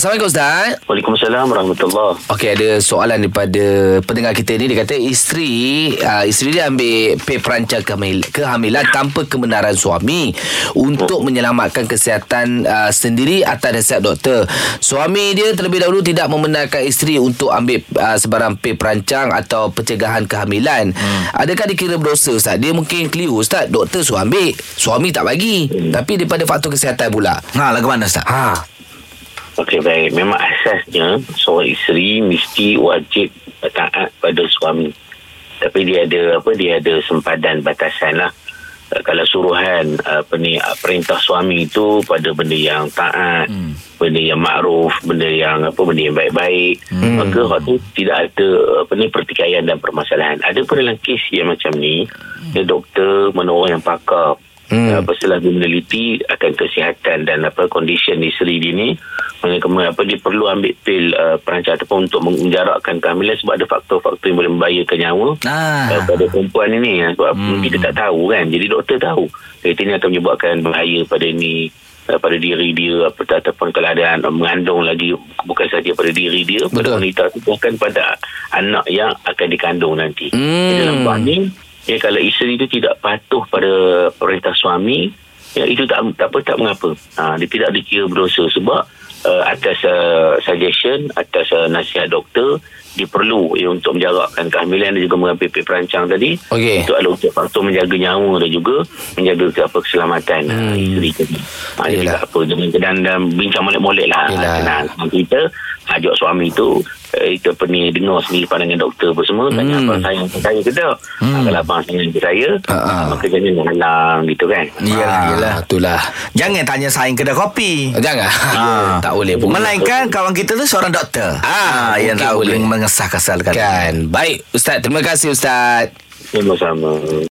Assalamualaikum Ustaz. Waalaikumsalam warahmatullahi Okey, ada soalan daripada pendengar kita ni. Dia kata isteri, uh, isteri dia ambil pil perancang kehamilan, kehamilan tanpa kebenaran suami untuk menyelamatkan kesihatan uh, sendiri atas nasihat doktor. Suami dia terlebih dahulu tidak membenarkan isteri untuk ambil uh, sebarang pil perancang atau pencegahan kehamilan. Hmm. Adakah dikira berdosa Ustaz? Dia mungkin keliru Ustaz. Doktor suruh ambil. Suami tak bagi. Hmm. Tapi daripada faktor kesihatan pula. Ha, lagu mana Ustaz? Ha. Okey baik memang asasnya seorang isteri mesti wajib taat pada suami tapi dia ada apa dia ada sempadan batasan lah Uh, kalau suruhan uh, apa ni uh, perintah suami itu pada benda yang taat hmm. benda yang makruf benda yang apa benda yang baik-baik hmm. maka hak tu tidak ada apa ni pertikaian dan permasalahan ada pun dalam kes yang macam ni hmm. dia doktor mana orang yang pakar Hmm. Apa selagi meneliti akan kesihatan dan apa kondisi isteri dia ni kemudian apa dia perlu ambil pil uh, perancang ataupun untuk menjarakkan kehamilan sebab ada faktor-faktor yang boleh membahayakan nyawa ah. uh, pada perempuan ini ya. sebab hmm. kita tak tahu kan jadi doktor tahu kereta ini akan menyebabkan bahaya pada ini pada diri dia apa ataupun kalau ada anak mengandung lagi bukan saja pada diri dia Betul. pada wanita itu bukan pada anak yang akan dikandung nanti hmm. dalam bab ni ya kalau isteri itu tidak patuh pada perintah suami ya itu tak tak apa tak mengapa. Ha, dia tidak dikira berdosa sebab uh, atas uh, suggestion atas uh, nasihat doktor dia perlu ya, untuk menjarakkan kehamilan dan juga mengambil perancang tadi okay. untuk adalah untuk faktor menjaga nyawa dan juga menjaga apa keselamatan hmm. uh, isteri tadi. Ha, apa jangan dan, dan bincang molek-molek lah. Senang kita ajak suami tu eh, itu apa ni dengar sendiri pandangan doktor apa semua tanya hmm. abang sayang saya ke tak. Hmm. kalau abang sayang ke saya. Uh-huh. maka jangan halang gitu kan? Iyalah ha, iyalah itulah. Jangan tanya sayang kedai kopi. Jangan. Ha. tak boleh pun. Melainkan kawan kita tu seorang doktor. Ah, ha, yang tahu boleh. mengesah kesal kan. Baik ustaz. Terima kasih ustaz. Sama-sama